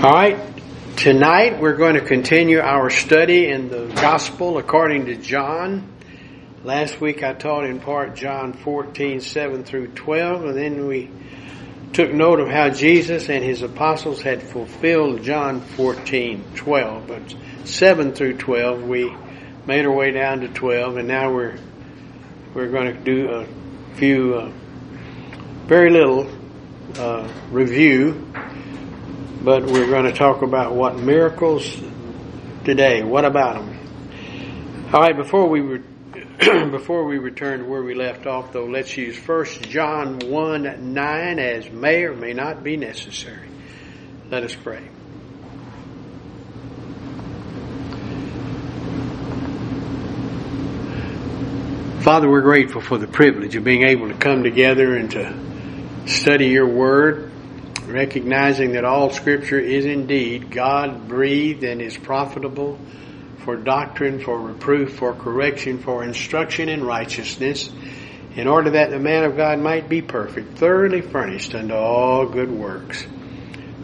All right, tonight we're going to continue our study in the Gospel according to John. Last week I taught in part John 14, 7 through 12, and then we took note of how Jesus and his apostles had fulfilled John 14, 12. But 7 through 12, we made our way down to 12, and now we're, we're going to do a few, uh, very little uh, review but we're going to talk about what miracles today. What about them? All right, before we re- before we return to where we left off, though, let's use First John one nine as may or may not be necessary. Let us pray. Father, we're grateful for the privilege of being able to come together and to study your word recognizing that all scripture is indeed God breathed and is profitable for doctrine, for reproof, for correction, for instruction in righteousness, in order that the man of God might be perfect, thoroughly furnished unto all good works.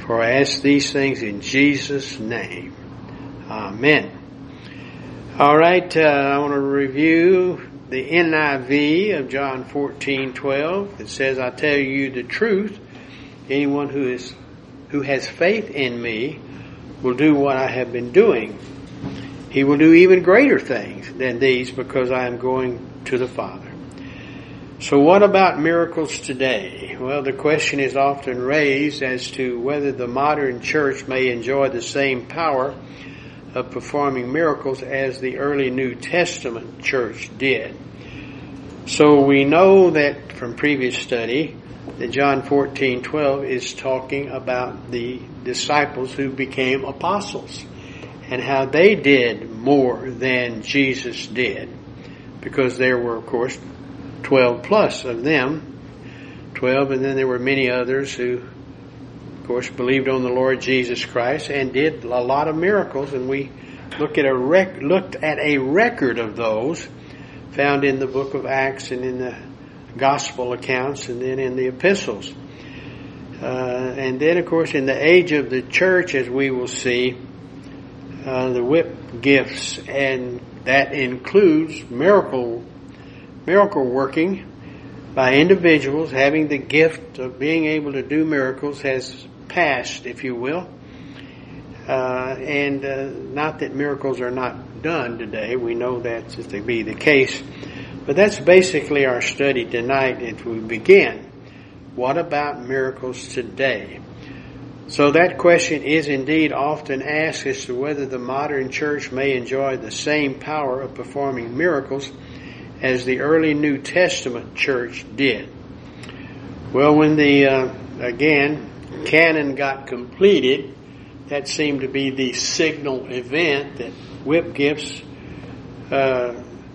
For I ask these things in Jesus' name. Amen. All right, uh, I want to review the NIV of John 14, 12. It says, I tell you the truth, Anyone who is who has faith in me will do what I have been doing. He will do even greater things than these because I am going to the Father. So what about miracles today? Well, the question is often raised as to whether the modern church may enjoy the same power of performing miracles as the early New Testament church did. So we know that from previous study that John 14, 12 is talking about the disciples who became apostles and how they did more than Jesus did. Because there were, of course, 12 plus of them. 12, and then there were many others who, of course, believed on the Lord Jesus Christ and did a lot of miracles. And we look at a rec- looked at a record of those found in the book of Acts and in the gospel accounts and then in the epistles. Uh, and then, of course, in the age of the church, as we will see, uh, the whip gifts, and that includes miracle, miracle working by individuals having the gift of being able to do miracles has passed, if you will. Uh, and uh, not that miracles are not done today. We know that to be the case. But that's basically our study tonight as we begin. What about miracles today? So that question is indeed often asked as to whether the modern church may enjoy the same power of performing miracles as the early New Testament church did. Well, when the, uh, again, canon got completed, that seemed to be the signal event that whip gifts uh,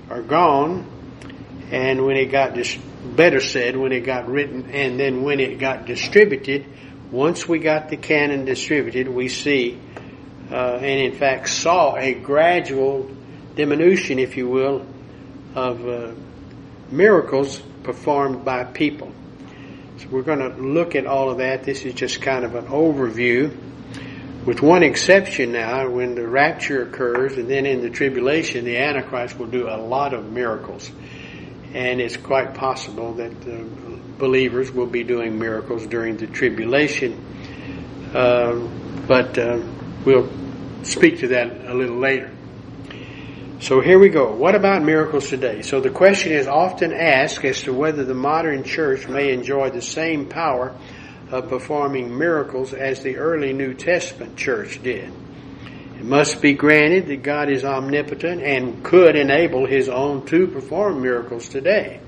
are gone and when it got dis- better said when it got written and then when it got distributed once we got the canon distributed we see uh, and in fact saw a gradual diminution if you will of uh, miracles performed by people. So we're going to look at all of that. This is just kind of an overview with one exception now when the rapture occurs and then in the tribulation the antichrist will do a lot of miracles and it's quite possible that believers will be doing miracles during the tribulation. Uh, but uh, we'll speak to that a little later. So here we go. What about miracles today? So the question is often asked as to whether the modern church may enjoy the same power of performing miracles as the early New Testament church did. It must be granted that God is omnipotent and could enable His own to perform miracles today.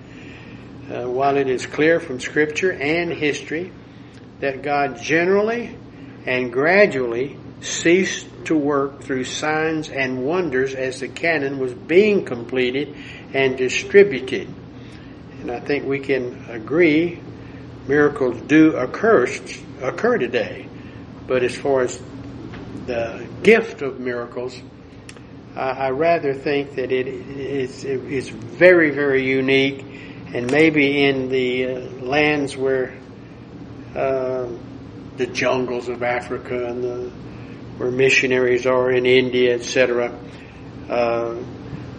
Uh, while it is clear from Scripture and history that God generally and gradually ceased to work through signs and wonders as the canon was being completed and distributed. And I think we can agree miracles do occur, occur today. But as far as the gift of miracles, I rather think that it is it's very very unique, and maybe in the uh, lands where uh, the jungles of Africa and the, where missionaries are in India, etc. Uh,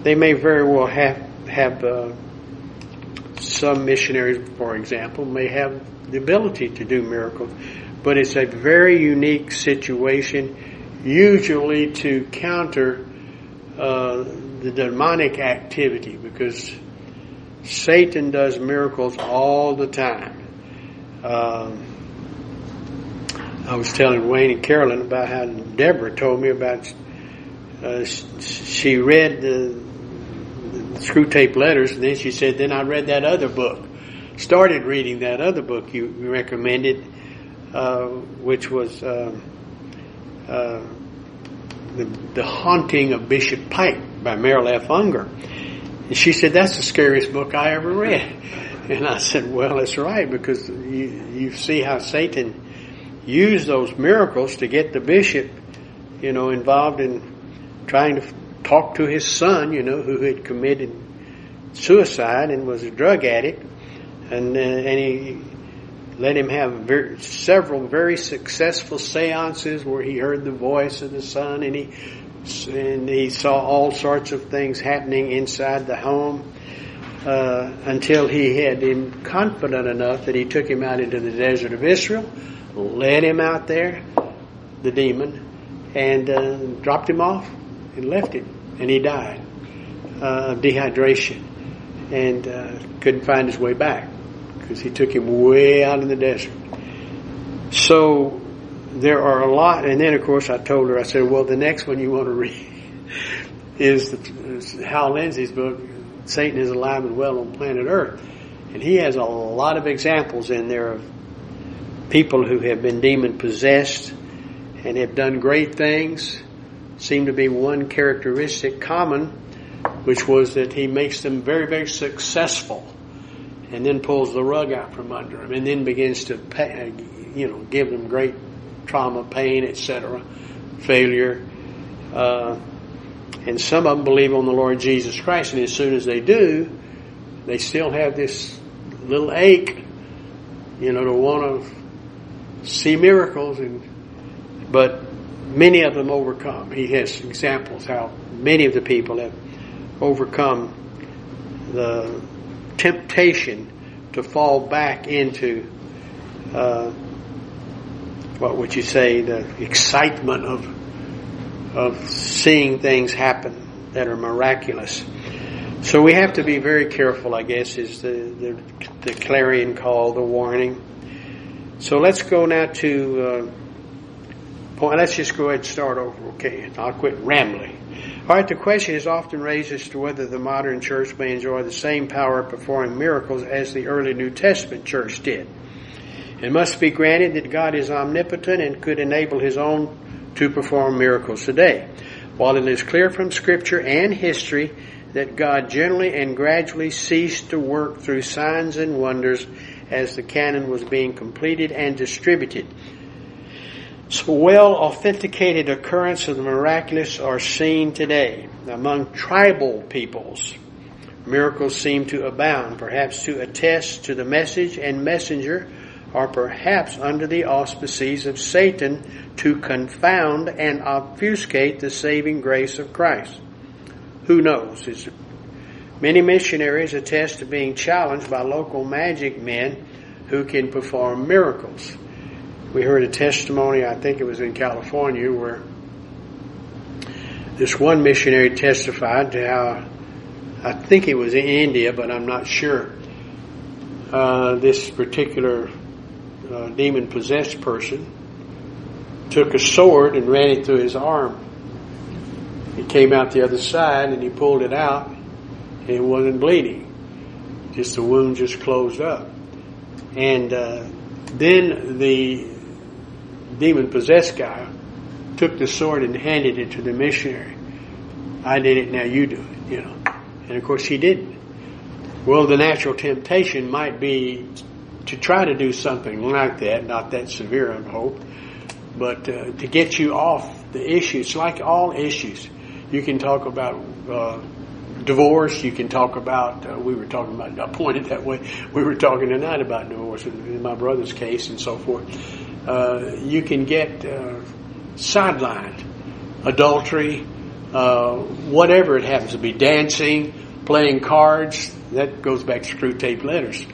they may very well have have uh, some missionaries, for example, may have the ability to do miracles, but it's a very unique situation, usually to counter uh, the demonic activity, because Satan does miracles all the time. Um, I was telling Wayne and Carolyn about how Deborah told me about. Uh, she read the, the Screwtape Letters, and then she said, "Then I read that other book." Started reading that other book you recommended, uh, which was uh, uh, the, the Haunting of Bishop Pike by Merrill F. Unger. And she said, "That's the scariest book I ever read." And I said, "Well, that's right because you you see how Satan." use those miracles to get the bishop, you know, involved in trying to talk to his son, you know, who had committed suicide and was a drug addict, and uh, and he let him have very, several very successful seances where he heard the voice of the son, and he and he saw all sorts of things happening inside the home. Uh, until he had him confident enough that he took him out into the desert of Israel, led him out there, the demon, and uh, dropped him off and left him, and he died uh, of dehydration and uh, couldn't find his way back because he took him way out in the desert. So there are a lot, and then of course I told her, I said, well, the next one you want to read is, the, is Hal Lindsey's book, Satan is Alive and Well on Planet Earth. And he has a lot of examples in there of people who have been demon possessed and have done great things seem to be one characteristic common, which was that he makes them very, very successful and then pulls the rug out from under them and then begins to, you know, give them great trauma, pain, etc., failure. Uh, and some of them believe on the Lord Jesus Christ, and as soon as they do, they still have this little ache, you know, to want to see miracles, and but many of them overcome. He has examples how many of the people have overcome the temptation to fall back into uh, what would you say the excitement of of seeing things happen that are miraculous. So we have to be very careful, I guess, is the, the, the clarion call, the warning. So let's go now to uh, point. Let's just go ahead and start over, okay? I'll quit rambling. All right, the question is often raised as to whether the modern church may enjoy the same power of performing miracles as the early New Testament church did. It must be granted that God is omnipotent and could enable His own to perform miracles today. While it is clear from Scripture and history that God generally and gradually ceased to work through signs and wonders as the canon was being completed and distributed. Well authenticated occurrence of the miraculous are seen today among tribal peoples. Miracles seem to abound, perhaps to attest to the message and messenger, or perhaps under the auspices of Satan to confound and obfuscate the saving grace of Christ. Who knows? It's Many missionaries attest to being challenged by local magic men who can perform miracles. We heard a testimony, I think it was in California, where this one missionary testified to how, I think it was in India, but I'm not sure, uh, this particular uh, demon possessed person took a sword and ran it through his arm. It came out the other side and he pulled it out and it wasn't bleeding. Just the wound just closed up. And uh, then the demon possessed guy took the sword and handed it to the missionary. I did it, now you do it, you know. And of course he didn't. Well, the natural temptation might be to try to do something like that, not that severe, I hope, but uh, to get you off the issue. It's like all issues. You can talk about uh, divorce. You can talk about. Uh, we were talking about. I pointed that way. We were talking tonight about divorce in, in my brother's case and so forth. Uh, you can get uh, sidelined. Adultery, uh, whatever it happens to be, dancing, playing cards, that goes back to Screwtape Letters.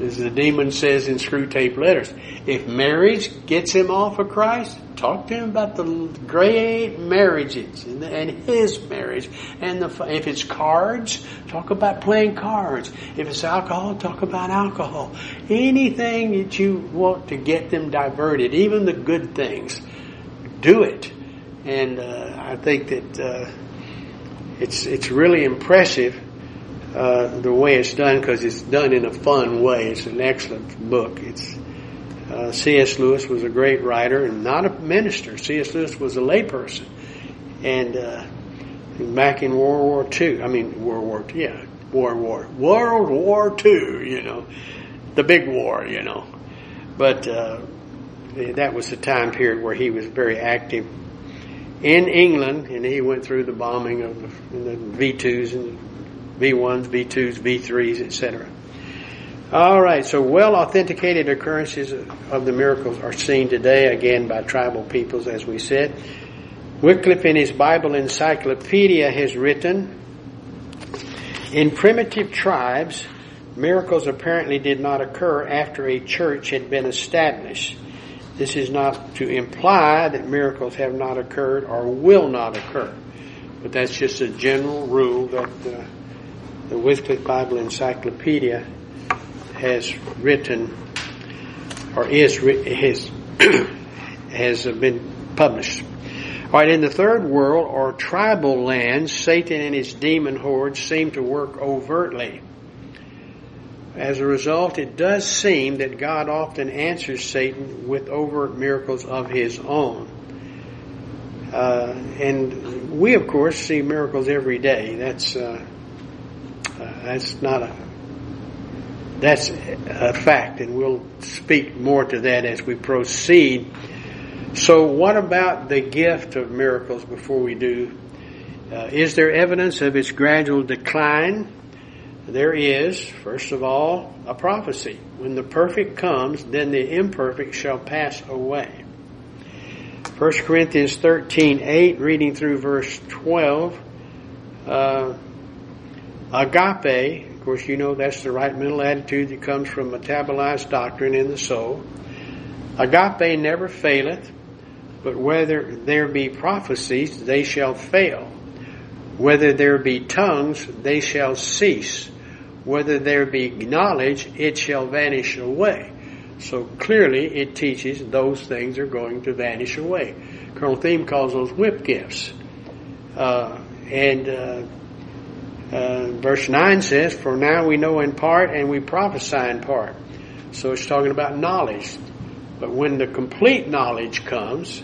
As the demon says in Screwtape Letters, if marriage gets him off of Christ, talk to him about the great marriages and, his marriage. And the, if it's cards, talk about playing cards. If it's alcohol, talk about alcohol. Anything that you want to get them diverted, even the good things, do it. And uh, I think that uh, it's it's really impressive uh, the way it's done because it's done in a fun way. It's an excellent book. It's uh, C.S. Lewis was a great writer and not a minister. C.S. Lewis was a layperson, and uh, back in World War II, I mean World War yeah, War War World War II, you know, the big war, you know, but uh, that was the time period where he was very active in England, and he went through the bombing of the V2s and V1s, V2s, V3s, etc. All right, so well authenticated occurrences of the miracles are seen today again by tribal peoples, as we said. Wycliffe, in his Bible Encyclopedia, has written In primitive tribes, miracles apparently did not occur after a church had been established. This is not to imply that miracles have not occurred or will not occur, but that's just a general rule that uh, the Wycliffe Bible Encyclopedia has written or is has has been published. All right, in the third world or tribal lands, Satan and his demon hordes seem to work overtly. As a result, it does seem that God often answers Satan with overt miracles of his own. Uh, and we, of course, see miracles every day. That's uh, uh, that's not a that's a fact, and we'll speak more to that as we proceed. So, what about the gift of miracles before we do? Uh, is there evidence of its gradual decline? There is, first of all, a prophecy. When the perfect comes, then the imperfect shall pass away. 1 Corinthians 13 8, reading through verse 12. Uh, agape of course, you know that's the right mental attitude that comes from metabolized doctrine in the soul. Agape never faileth, but whether there be prophecies, they shall fail. Whether there be tongues, they shall cease. Whether there be knowledge, it shall vanish away. So clearly it teaches those things are going to vanish away. Colonel Thieme calls those whip gifts. Uh, and uh, uh, verse 9 says, For now we know in part and we prophesy in part. So it's talking about knowledge. But when the complete knowledge comes,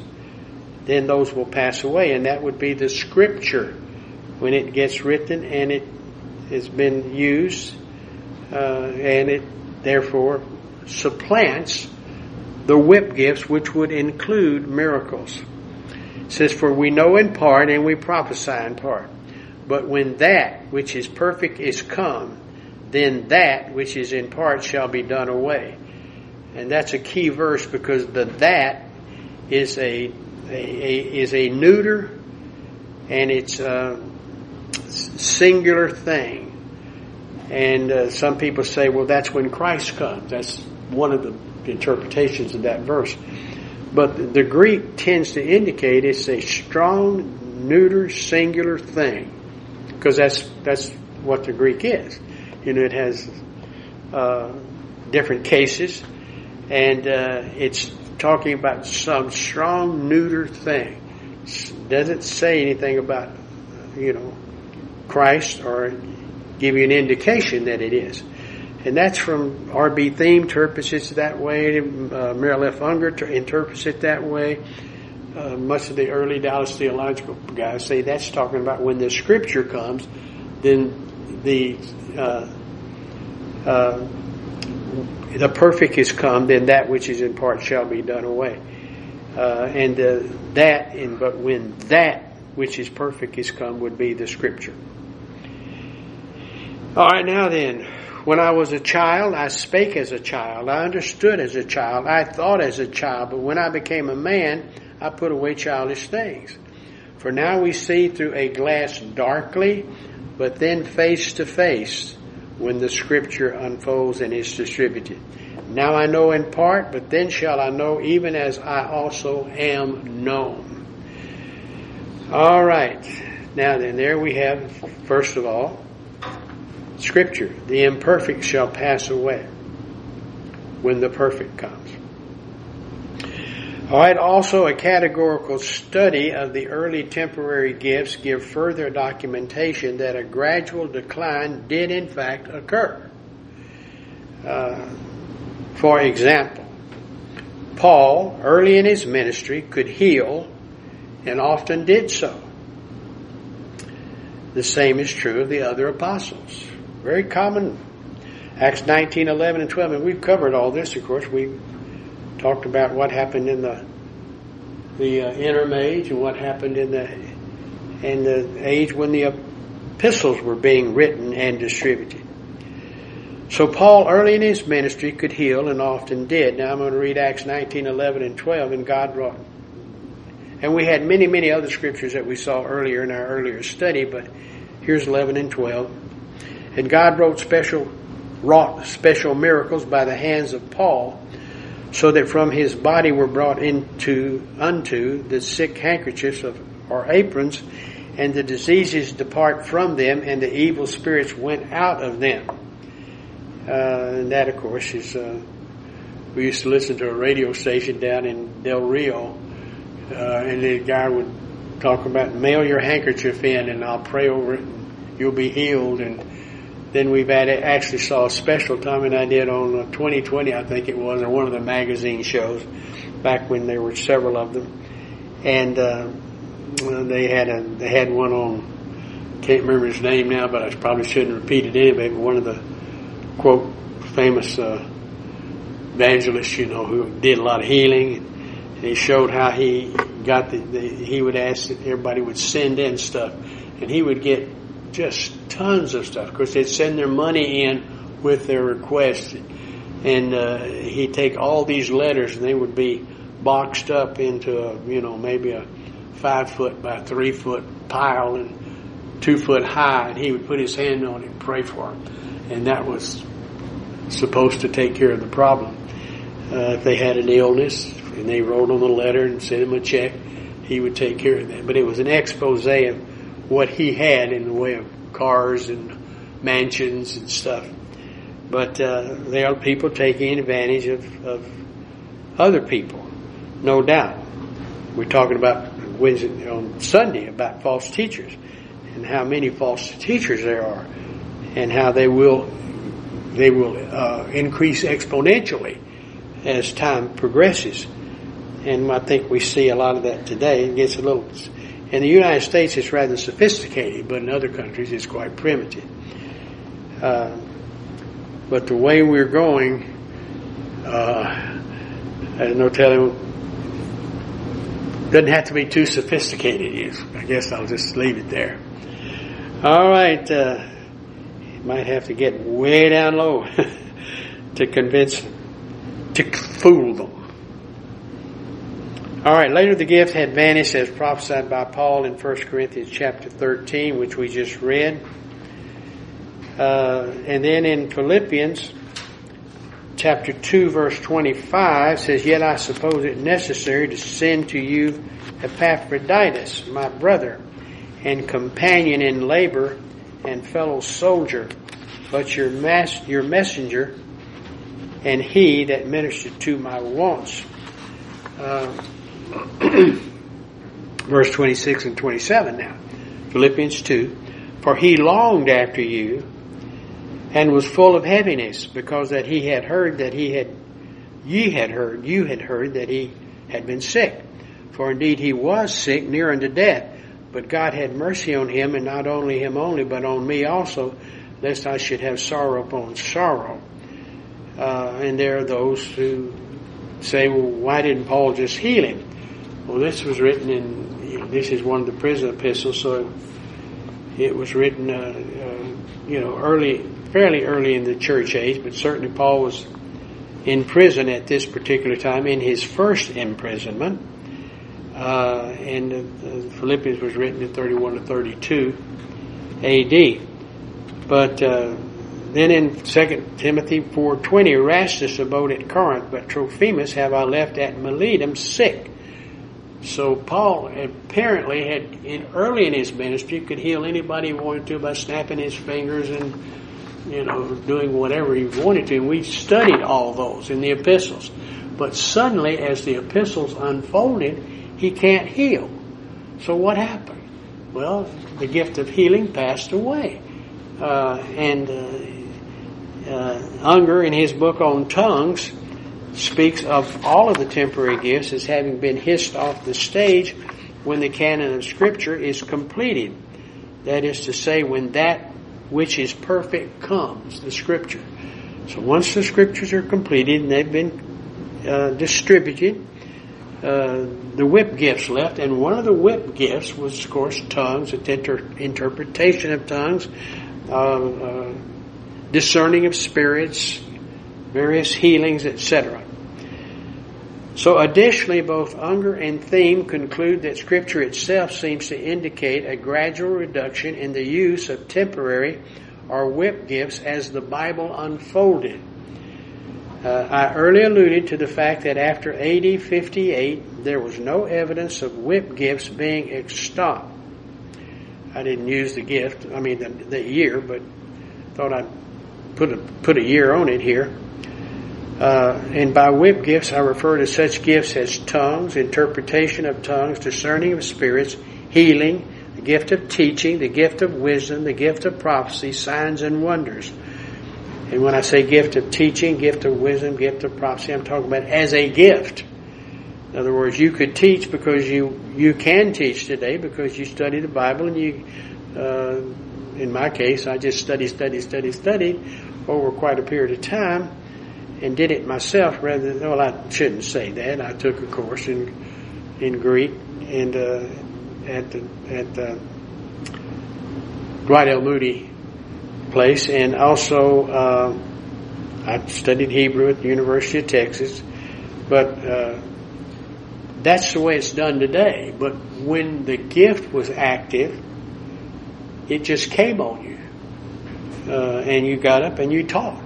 then those will pass away. And that would be the scripture when it gets written and it has been used uh, and it therefore supplants the whip gifts, which would include miracles. It says, For we know in part and we prophesy in part. But when that which is perfect is come, then that which is in part shall be done away. And that's a key verse because the that is a, a, a is a neuter and it's a singular thing. And uh, some people say, well, that's when Christ comes. That's one of the interpretations of that verse. But the Greek tends to indicate it's a strong, neuter, singular thing because that's that's what the Greek is. You know, it has uh, different cases, and uh, it's talking about some strong neuter thing. It doesn't say anything about you know Christ or give you an indication that it is. And that's from R.B. Thieme interprets it that way. Uh, F. Unger interprets it that way much of the early Dallas theological guys say that's talking about when the scripture comes, then the uh, uh, the perfect is come, then that which is in part shall be done away. Uh, and that, and but when that which is perfect is come, would be the scripture. All right, now then, When I was a child, I spake as a child. I understood as a child. I thought as a child. But when I became a man, I put away childish things. For now we see through a glass darkly, but then face to face when the scripture unfolds and is distributed. Now I know in part, but then shall I know even as I also am known. All right. Now then, there we have, first of all, Scripture. The imperfect shall pass away when the perfect comes. All right, also a categorical study of the early temporary gifts give further documentation that a gradual decline did in fact occur. Uh, for example, Paul, early in his ministry, could heal and often did so. The same is true of the other apostles. Very common. Acts 19, 11, and 12. And we've covered all this, of course. We talked about what happened in the the uh, interim age and what happened in the in the age when the epistles were being written and distributed. So Paul, early in his ministry, could heal and often did. Now I'm going to read Acts 19, 11, and 12, and God brought. And we had many, many other scriptures that we saw earlier in our earlier study, but here's 11 and 12. And God wrote special, wrought special miracles by the hands of Paul, so that from his body were brought into unto the sick handkerchiefs of or aprons, and the diseases depart from them, and the evil spirits went out of them. Uh, and that, of course, is uh, we used to listen to a radio station down in Del Rio, uh, and the guy would talk about mail your handkerchief in, and I'll pray over it, and you'll be healed. And then we've had actually saw a special Tom and I did on 2020, uh, I think it was, or one of the magazine shows back when there were several of them, and uh, they had a they had one on can't remember his name now, but I probably shouldn't repeat it anyway. But one of the quote famous uh, evangelists, you know, who did a lot of healing. And he showed how he got the, the he would ask that everybody would send in stuff, and he would get just tons of stuff. Of course, they'd send their money in with their requests, and uh, he'd take all these letters, and they would be boxed up into a, you know maybe a five foot by three foot pile and two foot high, and he would put his hand on it and pray for them, and that was supposed to take care of the problem. Uh, if they had an illness and they wrote on the letter and sent him a check, he would take care of that. But it was an expose of what he had in the way of cars and mansions and stuff. But uh, there are people taking advantage of, of other people, no doubt. We're talking about Wednesday, on Sunday about false teachers and how many false teachers there are, and how they will they will uh, increase exponentially as time progresses. And I think we see a lot of that today. It gets a little. In the United States, it's rather sophisticated, but in other countries, it's quite primitive. Uh, but the way we're going, uh, there's no telling. Doesn't have to be too sophisticated. I guess I'll just leave it there. All right. Uh, might have to get way down low to convince to fool them. All right, later the gift had vanished as prophesied by Paul in 1 Corinthians chapter 13, which we just read. Uh, and then in Philippians chapter 2, verse 25 says, Yet I suppose it necessary to send to you Epaphroditus, my brother, and companion in labor and fellow soldier, but your, mas- your messenger and he that ministered to my wants. Uh, verse 26 and 27 now. Philippians 2. For he longed after you and was full of heaviness because that he had heard that he had, ye had heard, you had heard that he had been sick. For indeed he was sick near unto death. But God had mercy on him, and not only him only, but on me also, lest I should have sorrow upon sorrow. Uh, and there are those who say, well, why didn't Paul just heal him? Well, this was written in, you know, this is one of the prison epistles, so it was written, uh, uh, you know, early fairly early in the church age, but certainly Paul was in prison at this particular time in his first imprisonment. Uh, and uh, Philippians was written in 31 to 32 AD. But uh, then in 2 Timothy 4.20, Erastus abode at Corinth, but Trophimus have I left at Miletum sick. So Paul apparently had, in, early in his ministry, could heal anybody he wanted to by snapping his fingers and, you know, doing whatever he wanted to. And we studied all those in the epistles. But suddenly, as the epistles unfolded, he can't heal. So what happened? Well, the gift of healing passed away. Uh, and uh, uh, Unger, in his book on tongues, speaks of all of the temporary gifts as having been hissed off the stage when the canon of Scripture is completed. That is to say, when that which is perfect comes, the Scripture. So once the Scriptures are completed and they've been uh, distributed, uh, the whip gifts left, and one of the whip gifts was, of course, tongues, inter- interpretation of tongues, uh, uh, discerning of spirits, various healings, etc. So additionally, both Unger and Thieme conclude that Scripture itself seems to indicate a gradual reduction in the use of temporary or whip gifts as the Bible unfolded. Uh, I earlier alluded to the fact that after AD 58, there was no evidence of whip gifts being extant. I didn't use the gift, I mean the, the year, but thought I'd put a, put a year on it here. Uh, and by whip gifts, I refer to such gifts as tongues, interpretation of tongues, discerning of spirits, healing, the gift of teaching, the gift of wisdom, the gift of prophecy, signs and wonders. And when I say gift of teaching, gift of wisdom, gift of prophecy, I'm talking about as a gift. In other words, you could teach because you you can teach today because you study the Bible and you. Uh, in my case, I just studied, studied, studied, studied over quite a period of time and did it myself rather than, well, I shouldn't say that. I took a course in, in Greek and, uh, at the, at the Dwight L. Moody place and also, uh, I studied Hebrew at the University of Texas, but, uh, that's the way it's done today. But when the gift was active, it just came on you. Uh, and you got up and you taught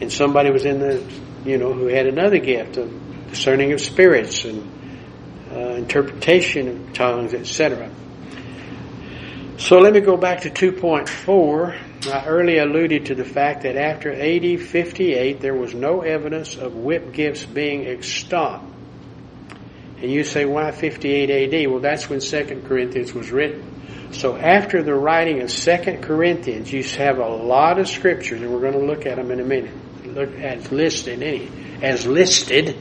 and somebody was in the, you know, who had another gift of discerning of spirits and uh, interpretation of tongues, etc. So let me go back to 2.4. I earlier alluded to the fact that after AD 58, there was no evidence of whip gifts being extant. And you say, why 58 AD? Well, that's when 2 Corinthians was written. So after the writing of 2 Corinthians, you have a lot of scriptures, and we're going to look at them in a minute as listed any as listed.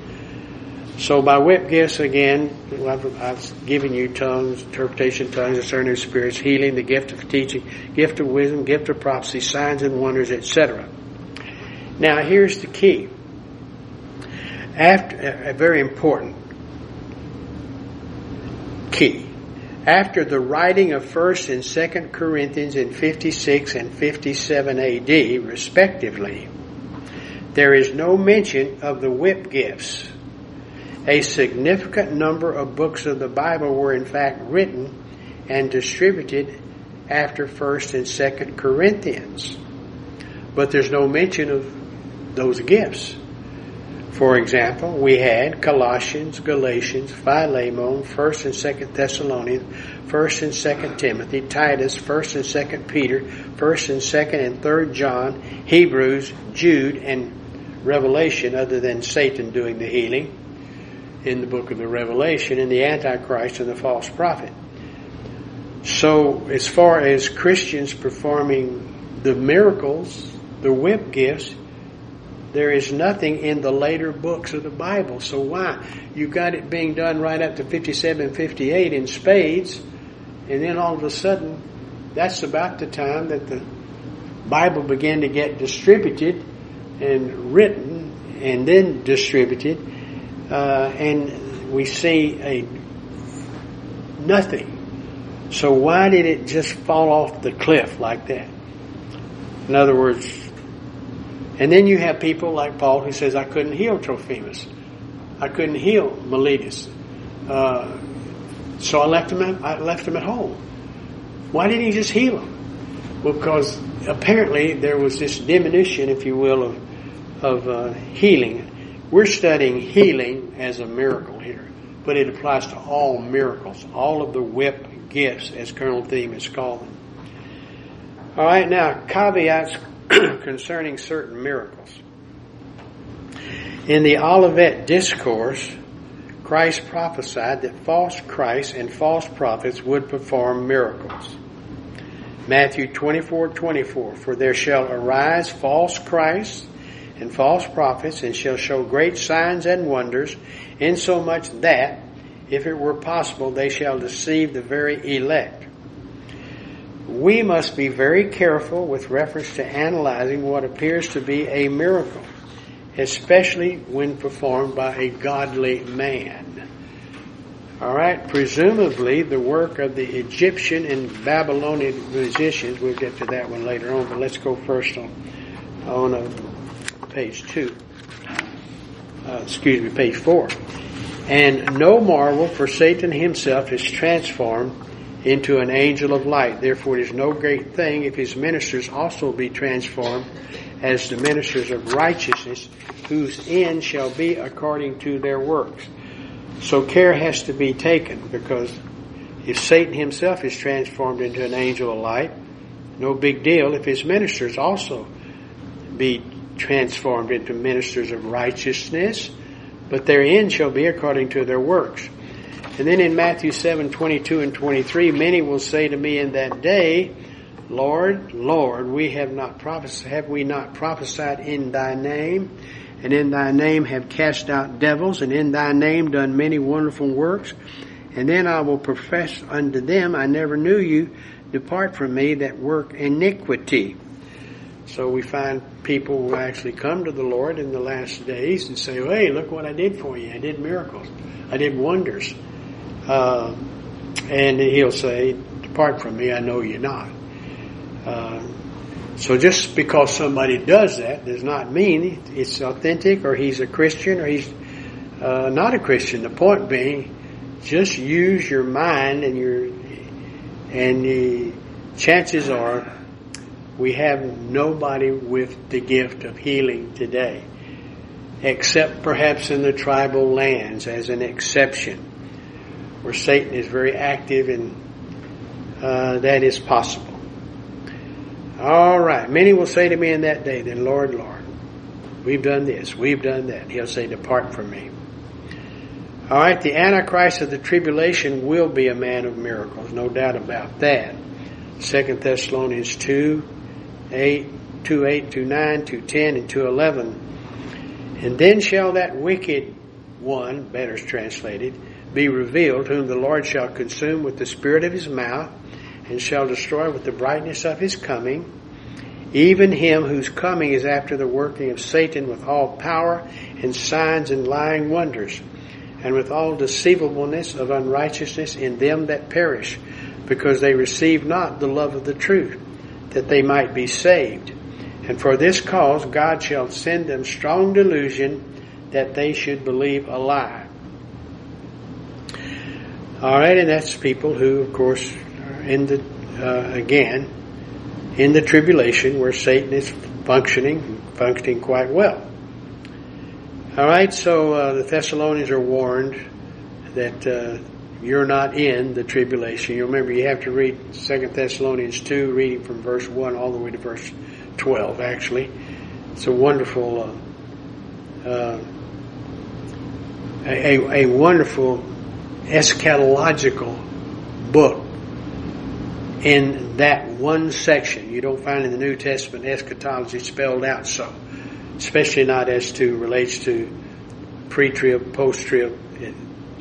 So by whip gifts again, I've, I've given you tongues, interpretation, tongues, discerning spirits, healing, the gift of teaching, gift of wisdom, gift of prophecy, signs and wonders, etc. Now here's the key. After a very important key. After the writing of 1st and 2nd Corinthians in 56 and 57 AD, respectively, there is no mention of the whip gifts. A significant number of books of the Bible were in fact written and distributed after 1st and 2nd Corinthians. But there's no mention of those gifts. For example, we had Colossians, Galatians, Philemon, 1st and 2nd Thessalonians, 1st and 2nd Timothy, Titus, 1st and 2nd Peter, 1st and 2nd and 3rd John, Hebrews, Jude, and revelation other than Satan doing the healing in the book of the Revelation and the Antichrist and the false prophet. So, as far as Christians performing the miracles, the whip gifts, there is nothing in the later books of the Bible. So why? You got it being done right up to 57, 58 in spades, and then all of a sudden, that's about the time that the Bible began to get distributed and written and then distributed, uh, and we see a nothing. So why did it just fall off the cliff like that? In other words, and then you have people like Paul who says, I couldn't heal Trophimus. I couldn't heal Miletus. Uh, so I left him at, I left him at home. Why didn't he just heal him? Because apparently there was this diminution, if you will, of, of uh, healing. We're studying healing as a miracle here, but it applies to all miracles, all of the whip gifts, as Colonel Thieme has called them. All right, now caveats concerning certain miracles. In the Olivet Discourse, Christ prophesied that false Christs and false prophets would perform miracles. Matthew 24, 24, For there shall arise false Christs and false prophets, and shall show great signs and wonders, insomuch that, if it were possible, they shall deceive the very elect we must be very careful with reference to analyzing what appears to be a miracle, especially when performed by a godly man. All right, presumably the work of the Egyptian and Babylonian musicians. We'll get to that one later on, but let's go first on on uh, page two. Uh, excuse me, page four. And no marvel, for Satan himself is transformed into an angel of light. Therefore, it is no great thing if his ministers also be transformed as the ministers of righteousness, whose end shall be according to their works. So care has to be taken because if Satan himself is transformed into an angel of light, no big deal if his ministers also be transformed into ministers of righteousness, but their end shall be according to their works. And then in Matthew 7, 22 and 23, many will say to me in that day, Lord, Lord, we have not prophesied, have we not prophesied in thy name? And in thy name have cast out devils, and in thy name done many wonderful works. And then I will profess unto them, I never knew you. Depart from me that work iniquity. So we find people who actually come to the Lord in the last days and say, hey, look what I did for you. I did miracles. I did wonders. Uh, and he'll say, Depart from me, I know you not. Uh, so just because somebody does that does not mean it's authentic or he's a Christian or he's uh, not a Christian. The point being, just use your mind and your and the chances are we have nobody with the gift of healing today, except perhaps in the tribal lands as an exception where Satan is very active and uh, that is possible. All right. Many will say to me in that day, then, Lord, Lord, we've done this, we've done that. He'll say, depart from me. All right. The Antichrist of the tribulation will be a man of miracles. No doubt about that. Second Thessalonians 2, 8, 2, 8, 2, 9, 2, 10, and 2, 11. And then shall that wicked one, better translated, be revealed, whom the Lord shall consume with the spirit of his mouth, and shall destroy with the brightness of his coming, even him whose coming is after the working of Satan with all power and signs and lying wonders, and with all deceivableness of unrighteousness in them that perish, because they receive not the love of the truth, that they might be saved. And for this cause God shall send them strong delusion that they should believe a lie all right, and that's people who, of course, are in the uh, again in the tribulation where Satan is functioning, functioning quite well. All right, so uh, the Thessalonians are warned that uh, you're not in the tribulation. You remember you have to read Second Thessalonians two, reading from verse one all the way to verse twelve. Actually, it's a wonderful, uh, uh, a, a wonderful eschatological book in that one section. You don't find in the New Testament eschatology spelled out so, especially not as to relates to pre-trib, post-trib,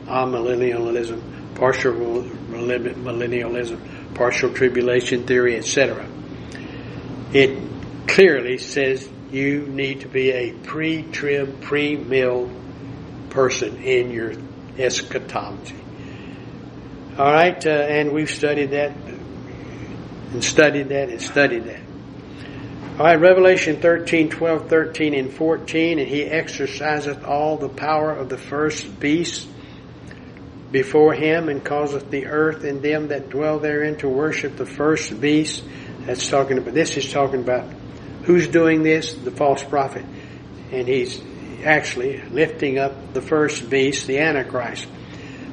amillennialism, partial millennialism, partial tribulation theory, etc. It clearly says you need to be a pre-trib, pre-mill person in your eschatology. All right, uh, and we've studied that and studied that and studied that. All right, Revelation 13, 12, 13, and 14. And he exerciseth all the power of the first beast before him and causeth the earth and them that dwell therein to worship the first beast. That's talking about, this is talking about who's doing this? The false prophet. And he's actually lifting up the first beast, the Antichrist,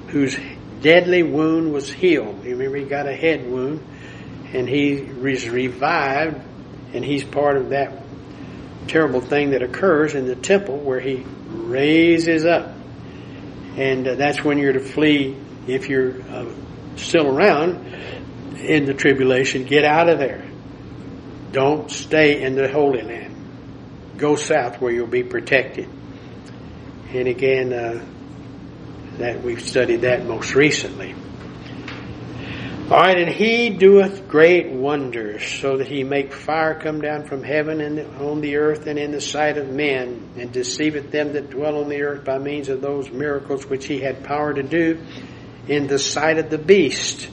whose deadly wound was healed. You remember, he got a head wound and he was revived and he's part of that terrible thing that occurs in the temple where he raises up. And uh, that's when you're to flee if you're uh, still around in the tribulation. Get out of there. Don't stay in the Holy Land. Go south where you'll be protected. And again, uh, that we've studied that most recently. All right, and he doeth great wonders, so that he make fire come down from heaven and on the earth and in the sight of men, and deceiveth them that dwell on the earth by means of those miracles which he had power to do in the sight of the beast,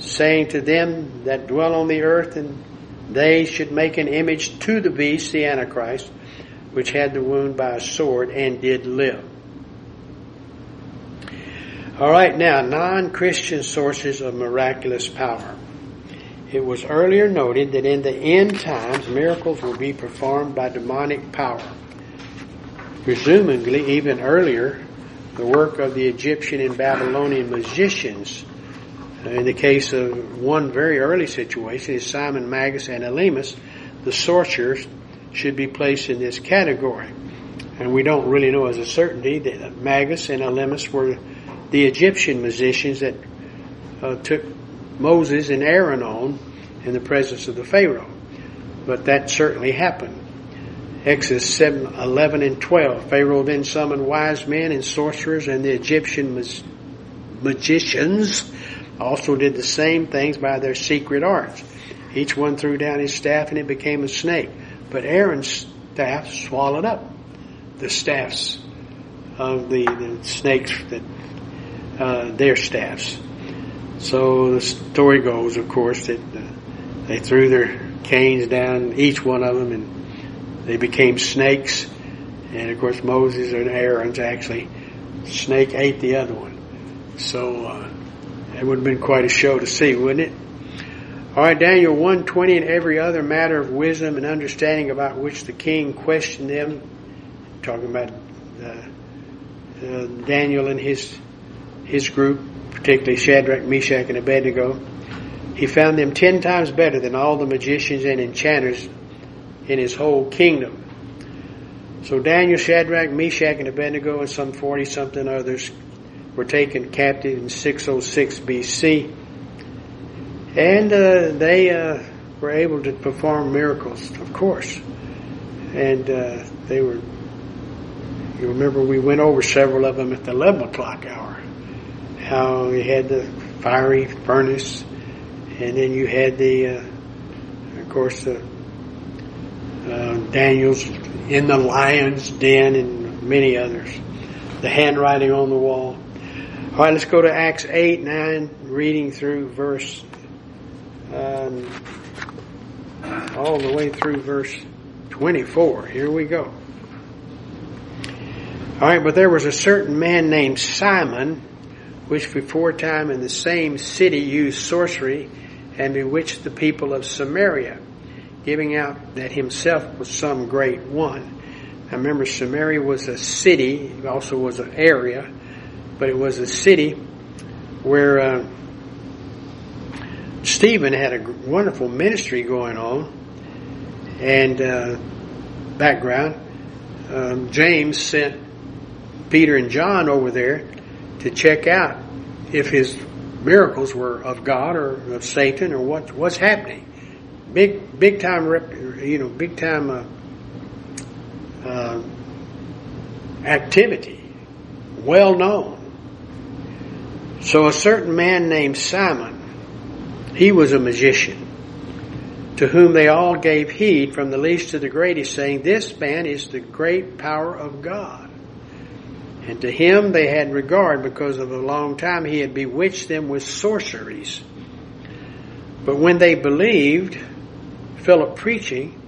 saying to them that dwell on the earth, and they should make an image to the beast, the Antichrist, which had the wound by a sword and did live. All right, now, non Christian sources of miraculous power. It was earlier noted that in the end times, miracles will be performed by demonic power. Presumably, even earlier, the work of the Egyptian and Babylonian magicians. In the case of one very early situation is Simon Magus and Elymas, the sorcerers should be placed in this category. And we don't really know as a certainty that Magus and Elymas were the Egyptian musicians that uh, took Moses and Aaron on in the presence of the Pharaoh. But that certainly happened. Exodus 7, 11 and 12. Pharaoh then summoned wise men and sorcerers and the Egyptian mag- magicians also did the same things by their secret arts. Each one threw down his staff and it became a snake. But Aaron's staff swallowed up the staffs of the, the snakes that uh, their staffs. So the story goes, of course, that uh, they threw their canes down, each one of them, and they became snakes. And of course, Moses and Aaron's actually snake ate the other one. So uh, it would have been quite a show to see, wouldn't it? All right, Daniel 120 and every other matter of wisdom and understanding about which the king questioned them, talking about uh, uh, Daniel and his his group, particularly Shadrach, Meshach, and Abednego, he found them ten times better than all the magicians and enchanters in his whole kingdom. So Daniel, Shadrach, Meshach, and Abednego, and some 40 something others were taken captive in 606 BC. And uh, they uh, were able to perform miracles, of course. And uh, they were, you remember we went over several of them at the 11 o'clock hour how you had the fiery furnace, and then you had the, uh, of course, the uh, Daniel's in the lion's den, and many others. The handwriting on the wall. All right, let's go to Acts 8, 9, reading through verse, um, all the way through verse 24. Here we go. All right, but there was a certain man named Simon which before time in the same city used sorcery and bewitched the people of Samaria, giving out that himself was some great one. I remember, Samaria was a city, it also was an area, but it was a city where uh, Stephen had a wonderful ministry going on and uh, background. Um, James sent Peter and John over there to check out if his miracles were of God or of Satan or what what's happening. Big big time you know big time uh, uh, activity, well known. So a certain man named Simon, he was a magician, to whom they all gave heed from the least to the greatest, saying, "This man is the great power of God." And to him they had regard because of a long time he had bewitched them with sorceries. But when they believed Philip preaching,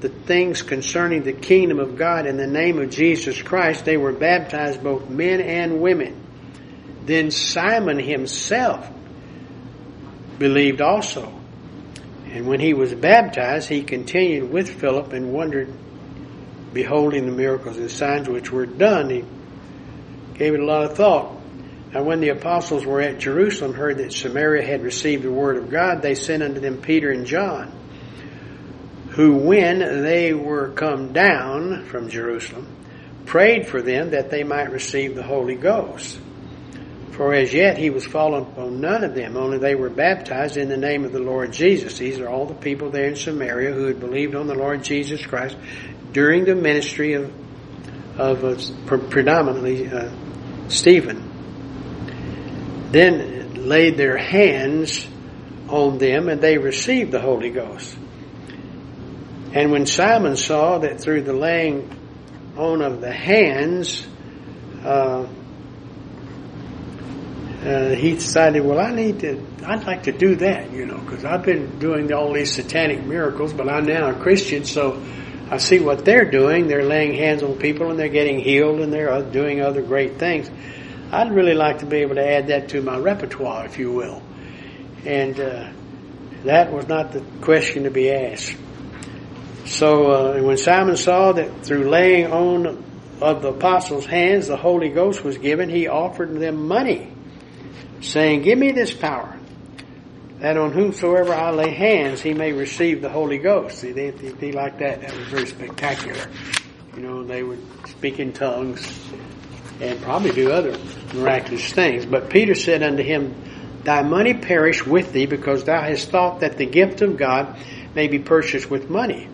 the things concerning the kingdom of God in the name of Jesus Christ, they were baptized, both men and women. Then Simon himself believed also. And when he was baptized, he continued with Philip and wondered, beholding the miracles and signs which were done. Gave it a lot of thought. Now, when the apostles were at Jerusalem, heard that Samaria had received the word of God, they sent unto them Peter and John, who, when they were come down from Jerusalem, prayed for them that they might receive the Holy Ghost. For as yet he was fallen upon none of them, only they were baptized in the name of the Lord Jesus. These are all the people there in Samaria who had believed on the Lord Jesus Christ during the ministry of, of uh, predominantly uh, Stephen. Then laid their hands on them and they received the Holy Ghost. And when Simon saw that through the laying on of the hands, uh, uh, he decided, well, I need to, I'd like to do that, you know, because I've been doing all these satanic miracles, but I'm now a Christian, so I see what they're doing. They're laying hands on people and they're getting healed and they're doing other great things. I'd really like to be able to add that to my repertoire, if you will. And uh, that was not the question to be asked. So uh, when Simon saw that through laying on of the apostles' hands the Holy Ghost was given, he offered them money saying, Give me this power, that on whomsoever I lay hands, he may receive the Holy Ghost. See, they, be like that. That was very spectacular. You know, they would speak in tongues and probably do other miraculous things. But Peter said unto him, Thy money perish with thee, because thou hast thought that the gift of God may be purchased with money.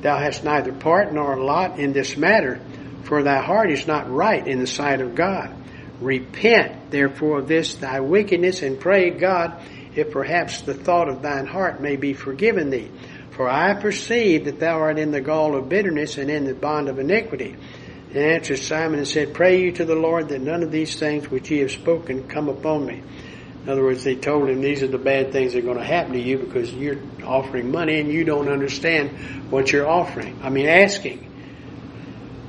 Thou hast neither part nor lot in this matter, for thy heart is not right in the sight of God. Repent therefore of this thy wickedness, and pray God, if perhaps the thought of thine heart may be forgiven thee. For I perceive that thou art in the gall of bitterness and in the bond of iniquity. And answered Simon and said, Pray you to the Lord that none of these things which ye have spoken come upon me. In other words, they told him these are the bad things that are going to happen to you because you're offering money and you don't understand what you're offering. I mean, asking.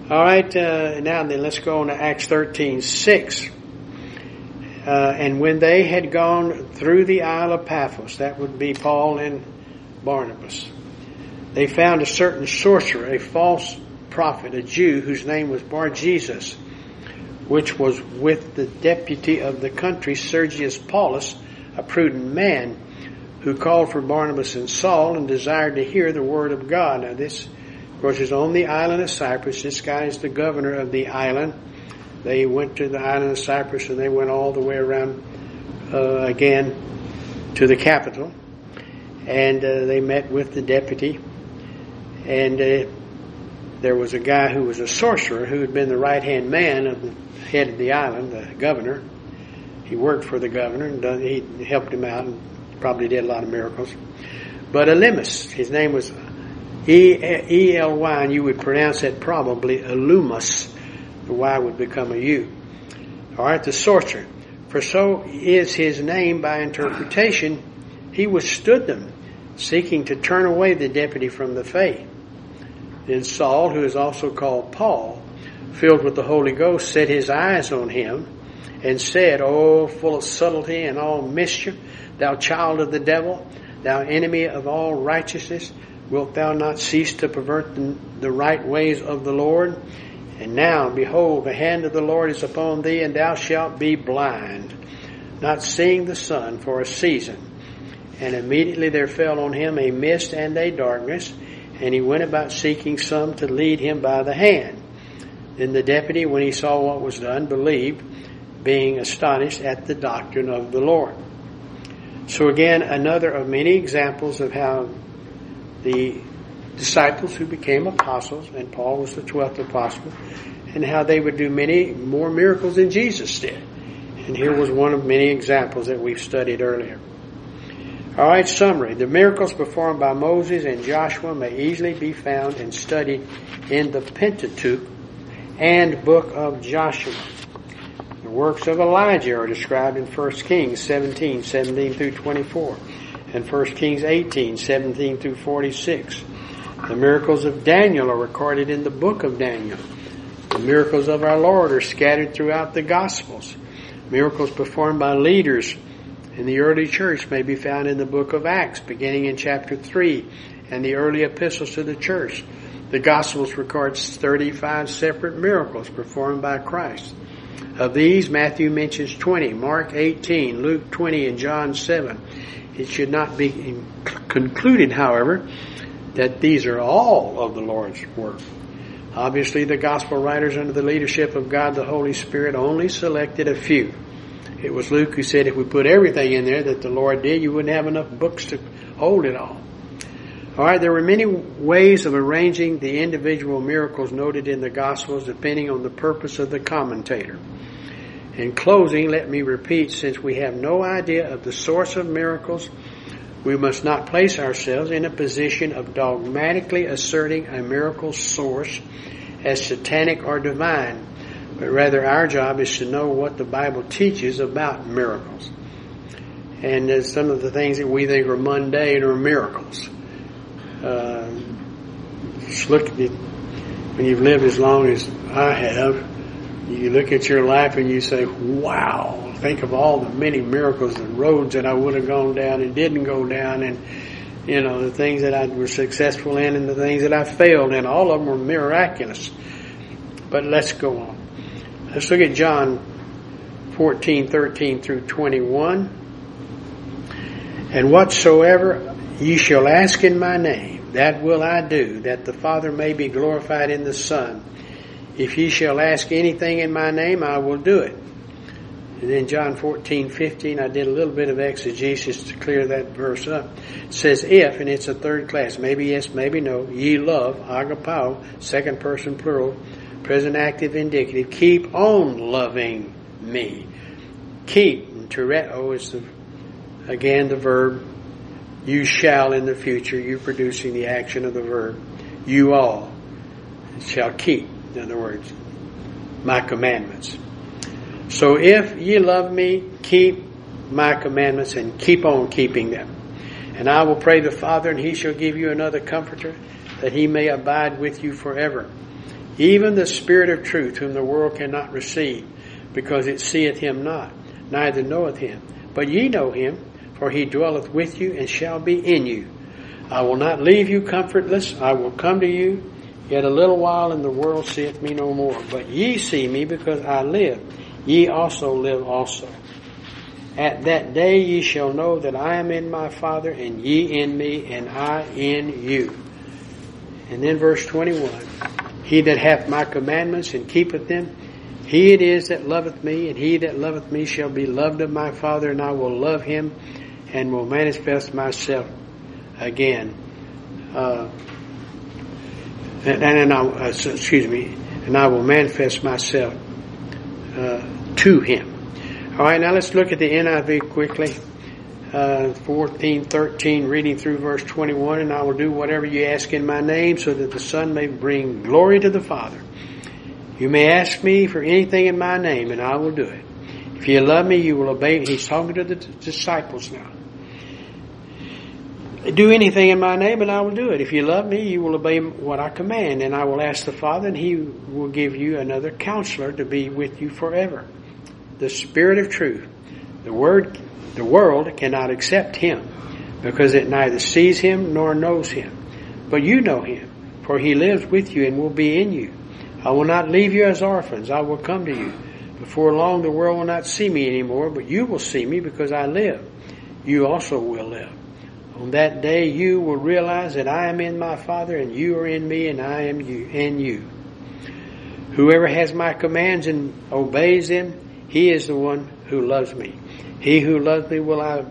All right, uh, now then let's go on to Acts 13 6. Uh, and when they had gone through the Isle of Paphos, that would be Paul and Barnabas, they found a certain sorcerer, a false prophet, a Jew, whose name was Bar Jesus, which was with the deputy of the country, Sergius Paulus, a prudent man, who called for Barnabas and Saul and desired to hear the word of God. Now this of course, is on the island of Cyprus. This guy is the governor of the island. They went to the island of Cyprus and they went all the way around uh, again to the capital. And uh, they met with the deputy. And uh, there was a guy who was a sorcerer who had been the right hand man of the head of the island, the governor. He worked for the governor and done, he helped him out and probably did a lot of miracles. But Elymas, his name was E L Y, and you would pronounce it probably Elumus. The Y would become a U. All right, the sorcerer. For so is his name by interpretation. He withstood them, seeking to turn away the deputy from the faith. Then Saul, who is also called Paul, filled with the Holy Ghost, set his eyes on him and said, O full of subtlety and all mischief, thou child of the devil, thou enemy of all righteousness, Wilt thou not cease to pervert the right ways of the Lord? And now, behold, the hand of the Lord is upon thee, and thou shalt be blind, not seeing the sun for a season. And immediately there fell on him a mist and a darkness, and he went about seeking some to lead him by the hand. Then the deputy, when he saw what was done, believed, being astonished at the doctrine of the Lord. So again, another of many examples of how the disciples who became apostles, and Paul was the 12th apostle, and how they would do many more miracles than Jesus did. And here was one of many examples that we've studied earlier. All right, summary. The miracles performed by Moses and Joshua may easily be found and studied in the Pentateuch and book of Joshua. The works of Elijah are described in 1 Kings 17, 17 through 24 and 1 Kings 18, 17 through 46. The miracles of Daniel are recorded in the book of Daniel. The miracles of our Lord are scattered throughout the Gospels. Miracles performed by leaders in the early church may be found in the book of Acts, beginning in chapter 3, and the early epistles to the church. The Gospels records 35 separate miracles performed by Christ. Of these, Matthew mentions 20, Mark 18, Luke 20, and John 7. It should not be concluded, however, that these are all of the Lord's work. Obviously, the gospel writers under the leadership of God the Holy Spirit only selected a few. It was Luke who said if we put everything in there that the Lord did, you wouldn't have enough books to hold it all. Alright, there were many ways of arranging the individual miracles noted in the Gospels depending on the purpose of the commentator. In closing, let me repeat, since we have no idea of the source of miracles, we must not place ourselves in a position of dogmatically asserting a miracle source as satanic or divine, but rather our job is to know what the Bible teaches about miracles. And some of the things that we think are mundane are miracles. Uh, just look at it, when you've lived as long as I have, you look at your life and you say, wow, think of all the many miracles, and roads that I would have gone down and didn't go down and, you know, the things that I was successful in and the things that I failed in. All of them were miraculous. But let's go on. Let's look at John 14, 13 through 21. And whatsoever ye shall ask in my name, that will I do, that the Father may be glorified in the Son. If ye shall ask anything in my name, I will do it. And then John 14, 15, I did a little bit of exegesis to clear that verse up. It says if, and it's a third class, maybe yes, maybe no, ye love, agapao, second person plural, present active indicative, keep on loving me. Keep, and tereo is the, again the verb, you shall in the future, you producing the action of the verb, you all shall keep in other words, my commandments. So if ye love me, keep my commandments and keep on keeping them. And I will pray the Father, and he shall give you another comforter, that he may abide with you forever. Even the Spirit of truth, whom the world cannot receive, because it seeth him not, neither knoweth him. But ye know him, for he dwelleth with you and shall be in you. I will not leave you comfortless. I will come to you. Yet a little while and the world seeth me no more. But ye see me because I live. Ye also live also. At that day ye shall know that I am in my Father, and ye in me, and I in you. And then verse 21. He that hath my commandments and keepeth them, he it is that loveth me, and he that loveth me shall be loved of my Father, and I will love him, and will manifest myself again. Uh, and, and I, uh, excuse me, and I will manifest myself uh, to him. All right, now let's look at the NIV quickly. Uh, 14, 13, reading through verse 21, and I will do whatever you ask in my name so that the Son may bring glory to the Father. You may ask me for anything in my name, and I will do it. If you love me, you will obey. He's talking to the disciples now. Do anything in my name and I will do it. If you love me, you will obey what I command. And I will ask the Father and he will give you another counselor to be with you forever. The Spirit of truth. The word, the world cannot accept him because it neither sees him nor knows him. But you know him for he lives with you and will be in you. I will not leave you as orphans. I will come to you. Before long the world will not see me anymore, but you will see me because I live. You also will live. On that day you will realize that I am in my Father and you are in me and I am you in you. Whoever has my commands and obeys them, he is the one who loves me. He who loves me will I,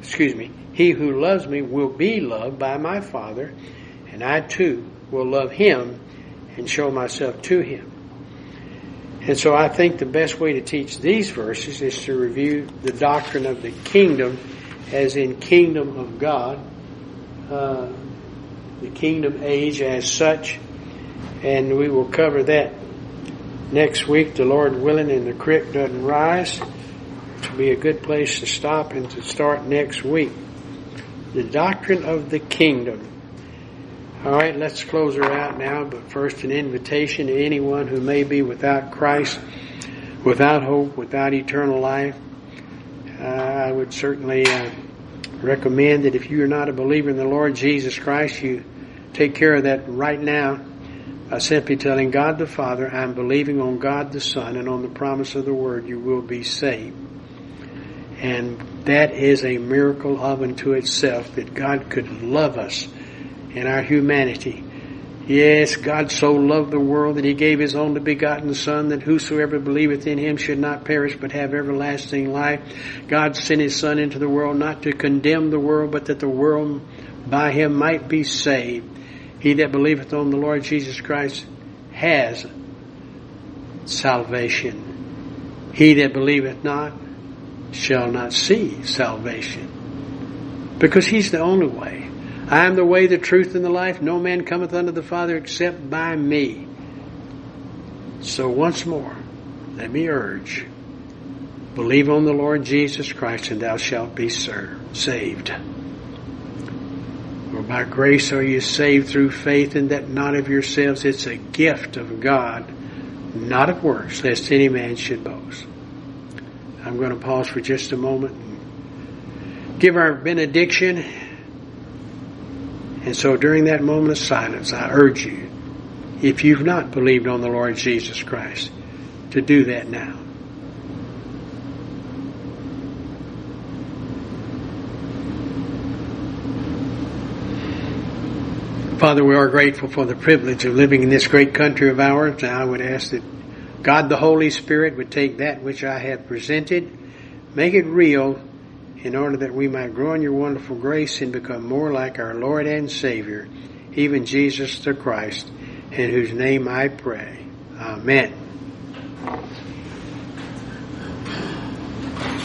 excuse me, he who loves me will be loved by my Father and I too will love him and show myself to him. And so I think the best way to teach these verses is to review the doctrine of the kingdom as in kingdom of God, uh, the kingdom age as such, and we will cover that next week, the Lord willing, and the creek doesn't rise. To be a good place to stop and to start next week. The doctrine of the kingdom. All right, let's close her out now, but first an invitation to anyone who may be without Christ, without hope, without eternal life. Uh, I would certainly uh, recommend that if you are not a believer in the Lord Jesus Christ, you take care of that right now by simply telling God the Father, I'm believing on God the Son and on the promise of the Word, you will be saved. And that is a miracle of unto itself that God could love us in our humanity. Yes, God so loved the world that he gave his only begotten Son that whosoever believeth in him should not perish but have everlasting life. God sent his Son into the world not to condemn the world but that the world by him might be saved. He that believeth on the Lord Jesus Christ has salvation. He that believeth not shall not see salvation. Because he's the only way. I am the way, the truth, and the life. No man cometh unto the Father except by me. So once more, let me urge, believe on the Lord Jesus Christ and thou shalt be saved. For by grace are you saved through faith and that not of yourselves. It's a gift of God, not of works, lest any man should boast. I'm going to pause for just a moment and give our benediction and so during that moment of silence, I urge you, if you've not believed on the Lord Jesus Christ, to do that now. Father, we are grateful for the privilege of living in this great country of ours. And I would ask that God the Holy Spirit would take that which I have presented, make it real in order that we might grow in your wonderful grace and become more like our Lord and Savior, even Jesus the Christ, in whose name I pray. Amen.